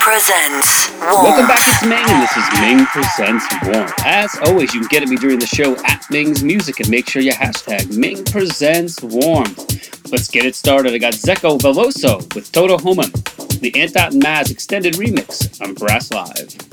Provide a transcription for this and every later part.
Presents Warm. Welcome back, it's Ming, and this is Ming Presents Warm. As always, you can get at me during the show at Ming's Music, and make sure you hashtag Ming Presents Warm. Let's get it started. I got Zeko Veloso with Toto Homan, the Antat Maz extended remix on Brass Live.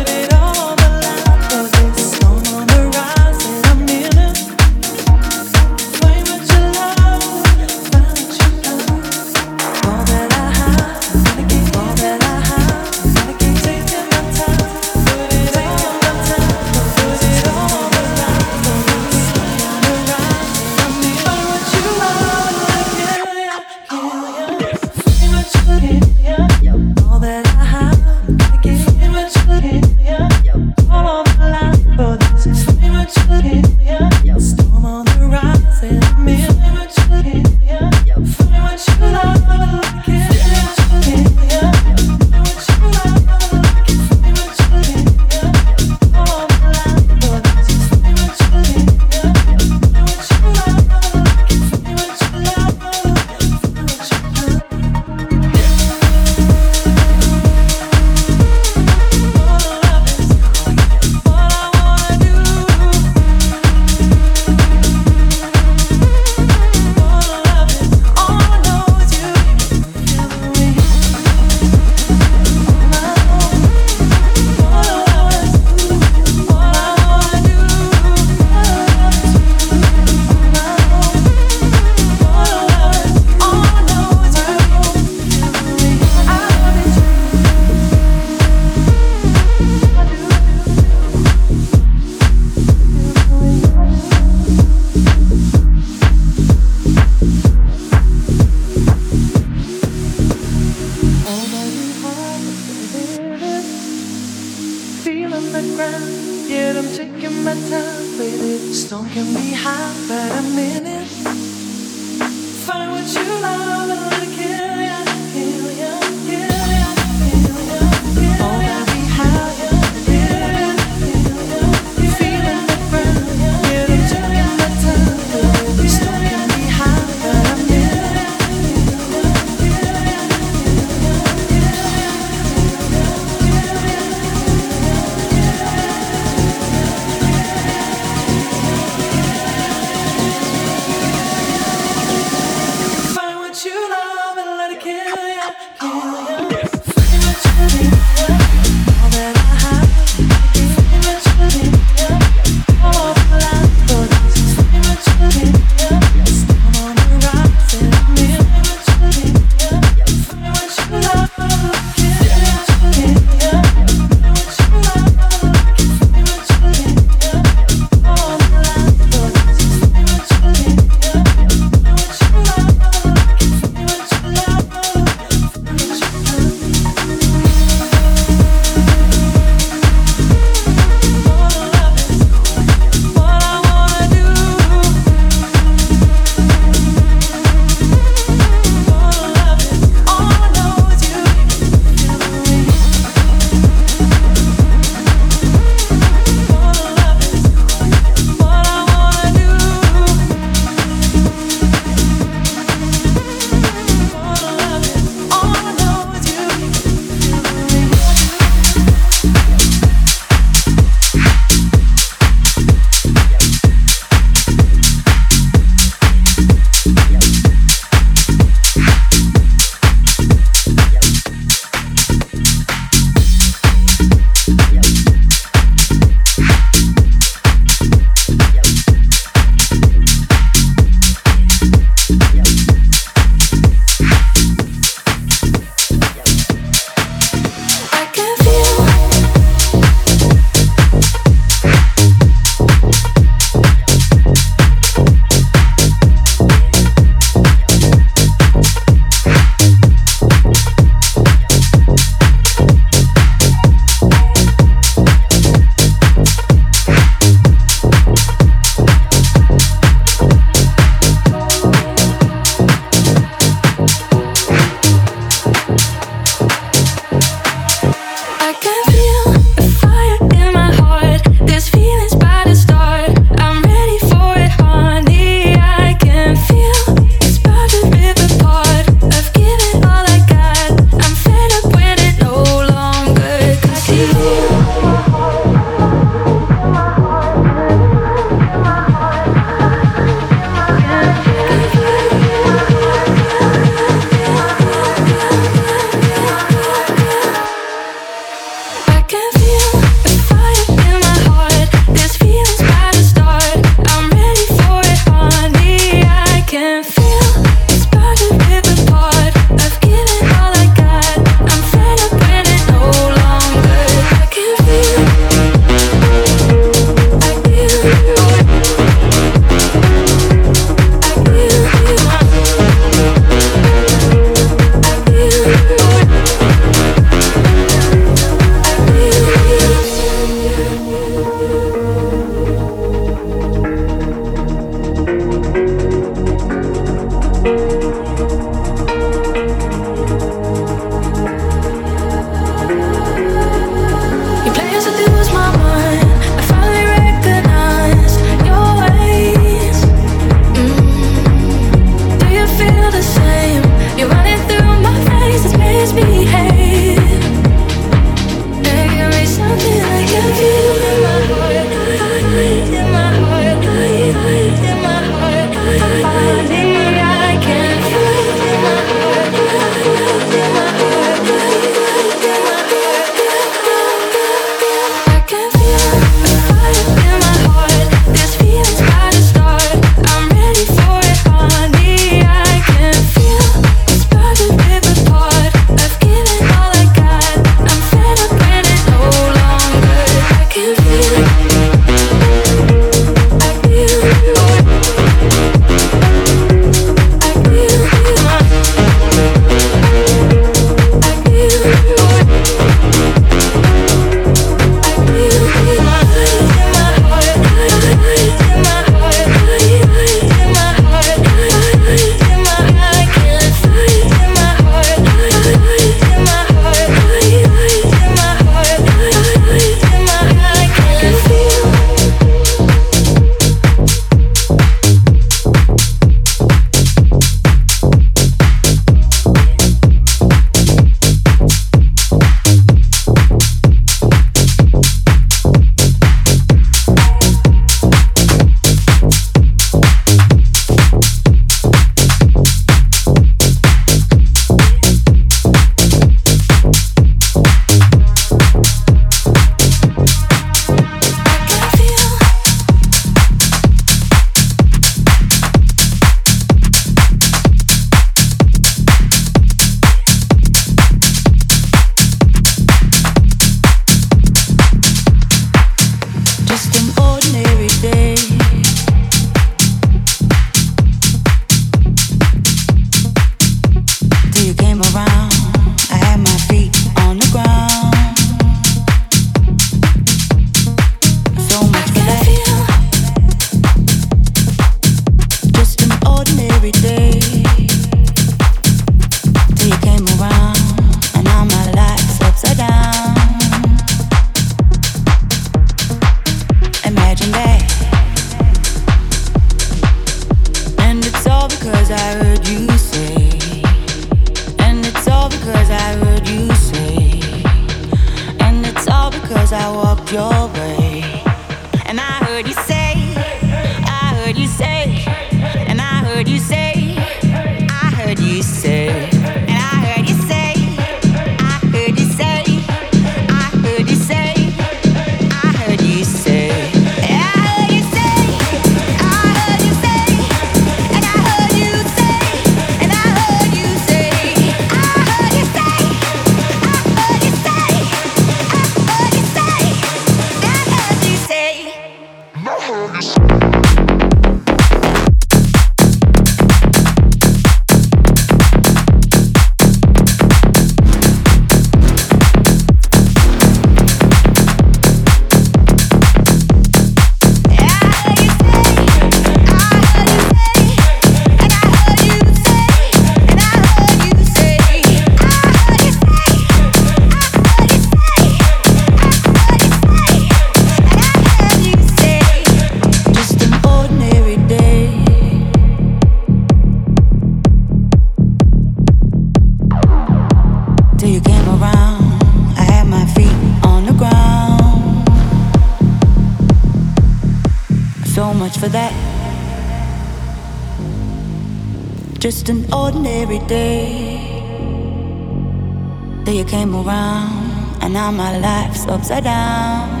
Now my life's upside down.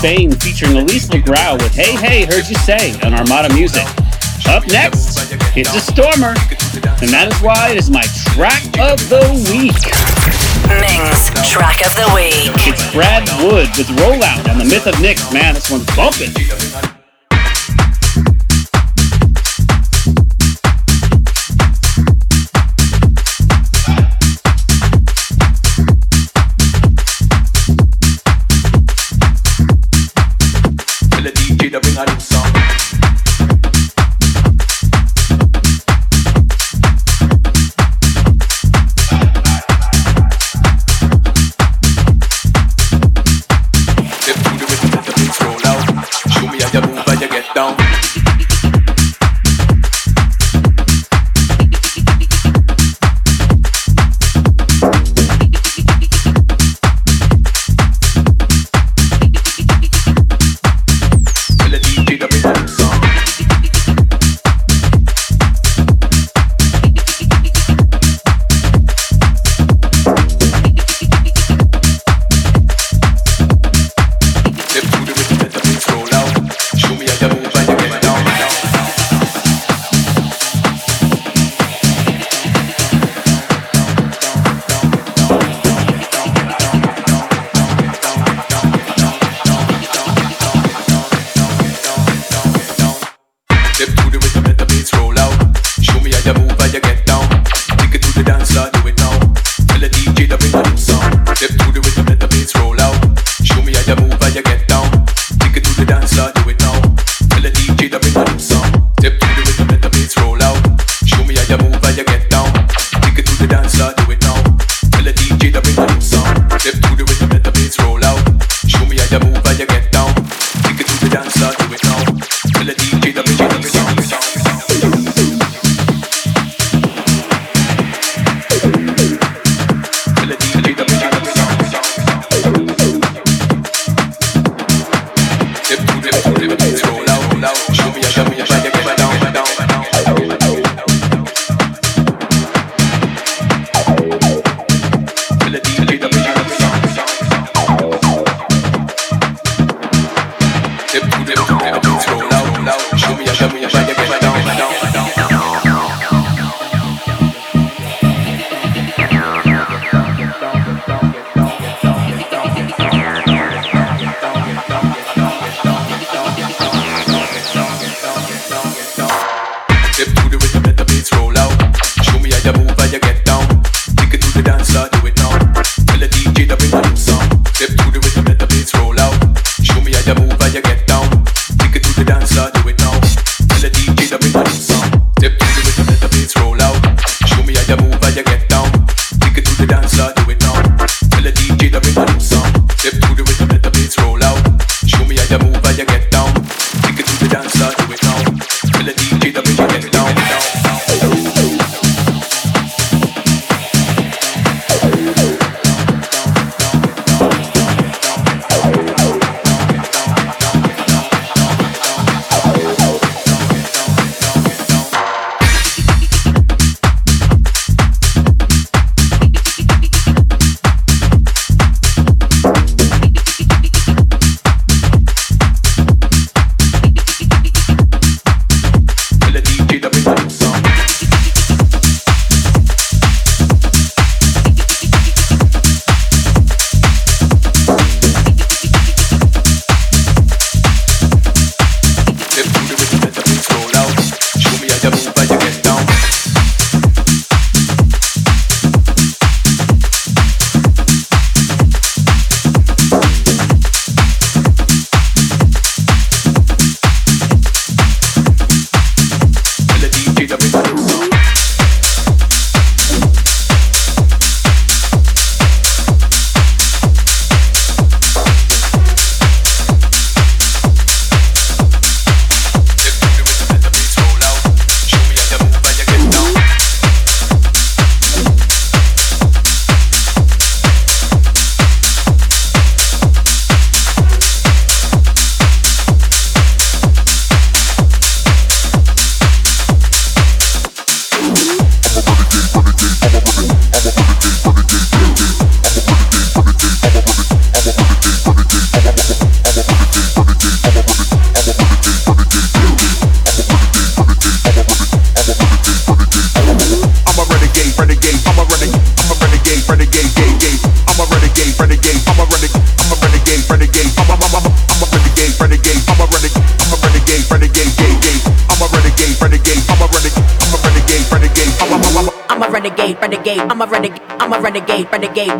Steelers and Lucas Bain featuring Elise LeGrow with Hey Hey Heard You Say on Armada Music. Up next, it's a stormer, and that is why it is my track of the week. Ming's track of the week. It's Brad Wood with Rollout on the Myth of Nick. Man, this one's bumping.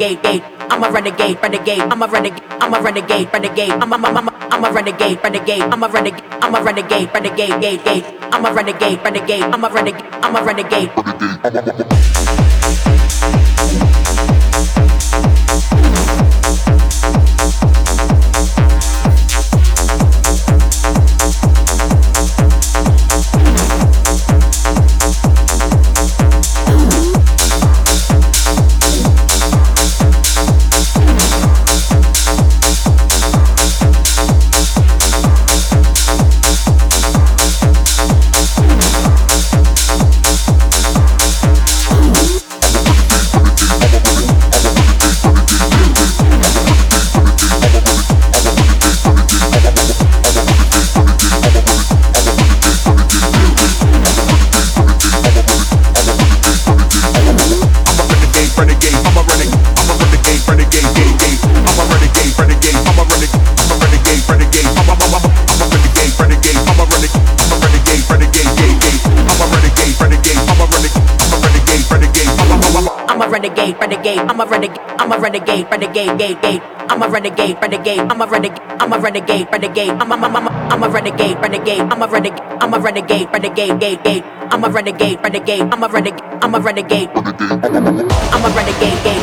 Renegade, gate. I'm a renegade, renegade. I'm a renegade, I'm a renegade, renegade. I'm a, I'm a, I'm a renegade, renegade. I'm a renegade, I'm a renegade, renegade, gate, gate. I'm a renegade, renegade. I'm a renegade, I'm a renegade. Renegade, gate. I'm a renegade, renegade. I'm a renegade, I'm a renegade, renegade. I'm a, I'm a, I'm a, renegade, renegade. I'm a renegade, I'm a renegade, renegade, gate, gate. I'm a renegade, renegade. I'm a renegade, I'm a renegade. I'm a renegade, gate,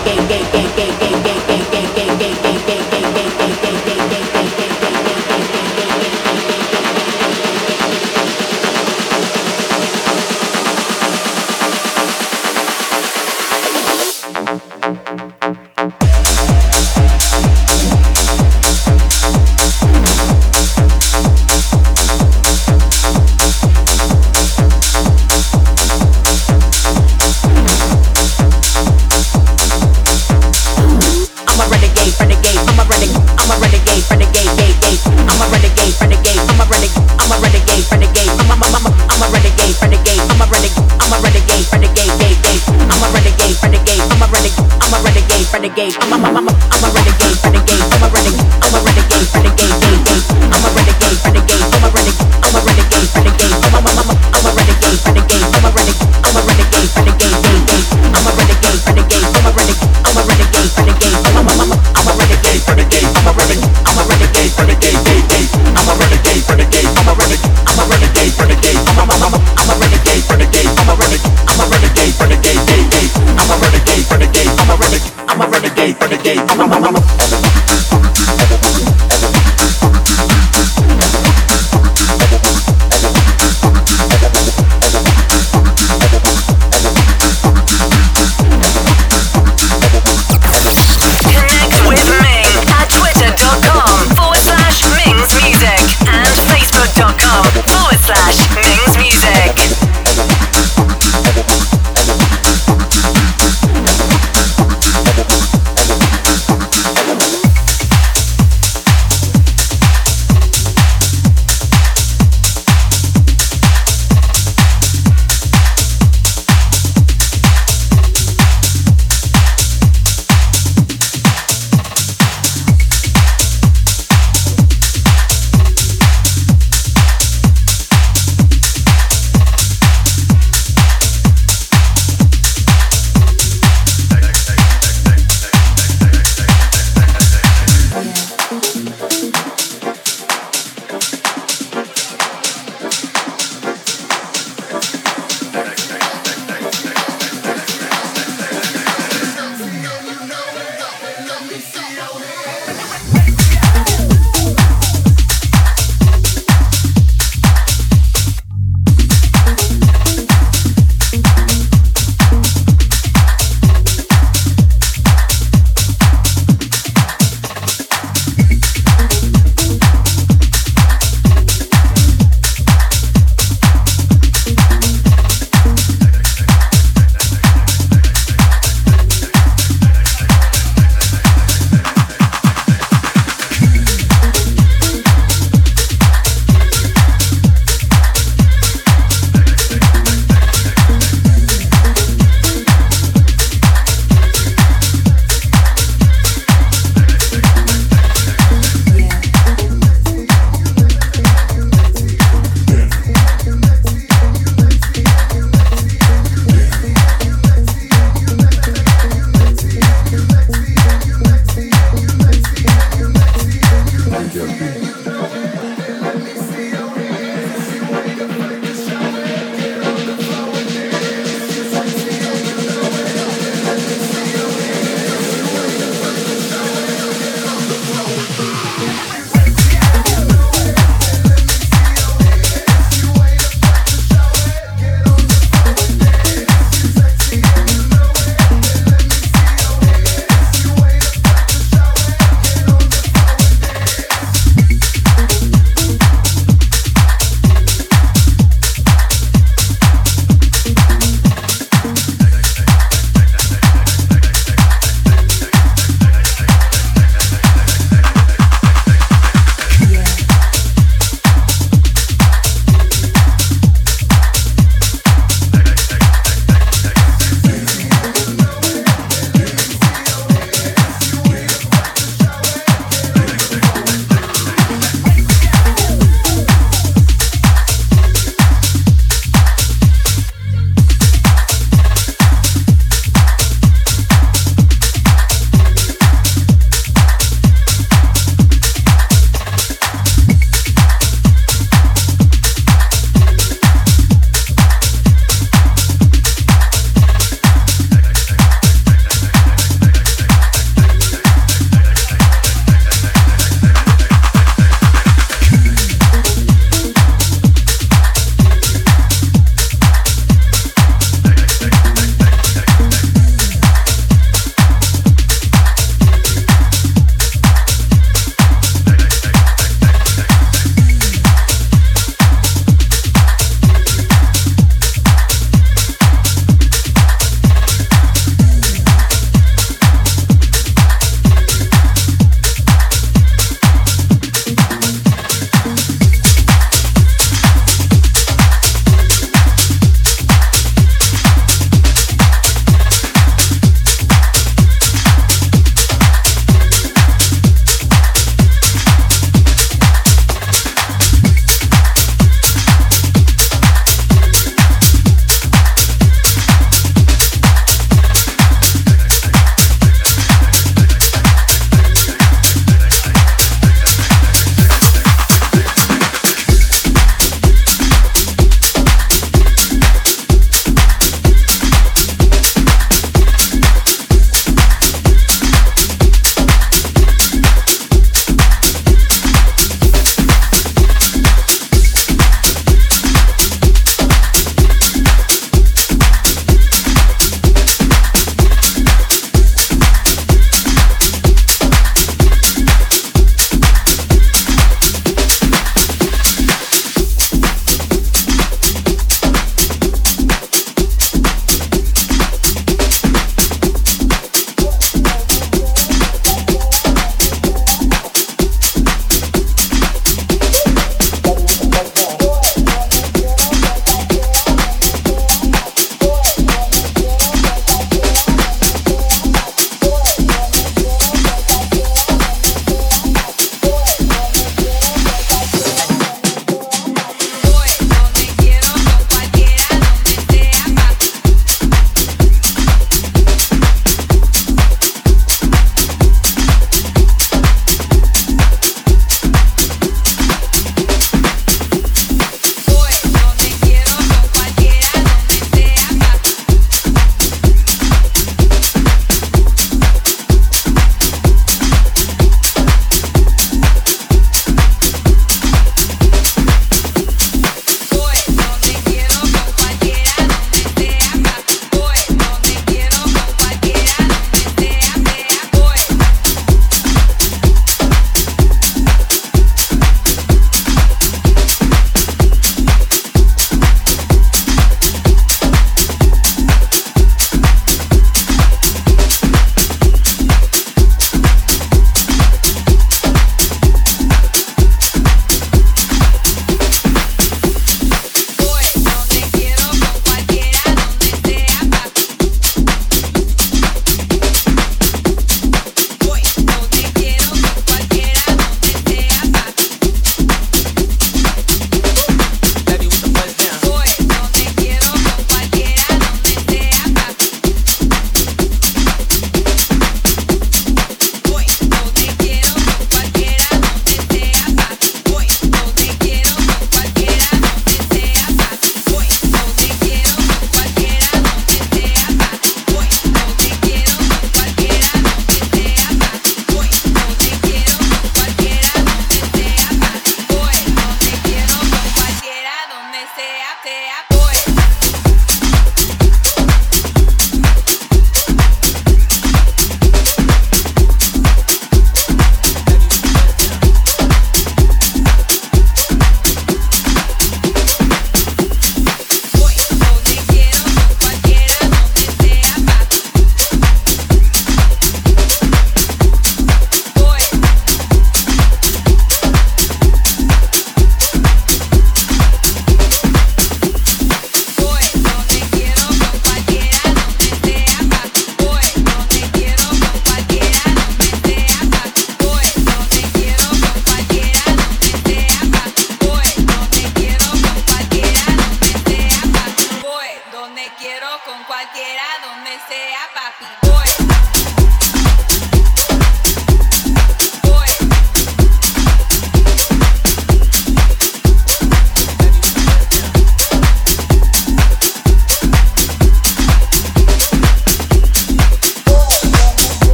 make.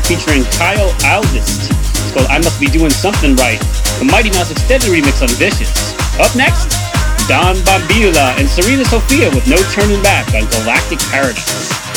Featuring Kylie Auldist. It's called I Must Be Doing Something Right. The Mighty Mouse extended remix on Vicious. Up next, Don Bambila and Serena Sophia with No Turning Back on Galactic Paradise.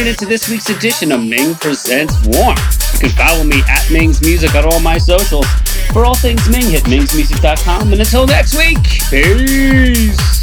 Tuning into this week's edition of Ming Presents Warm. You can follow me at Ming's Music on all my socials. For all things Ming, hit mingsmusic.com. And until next week, peace.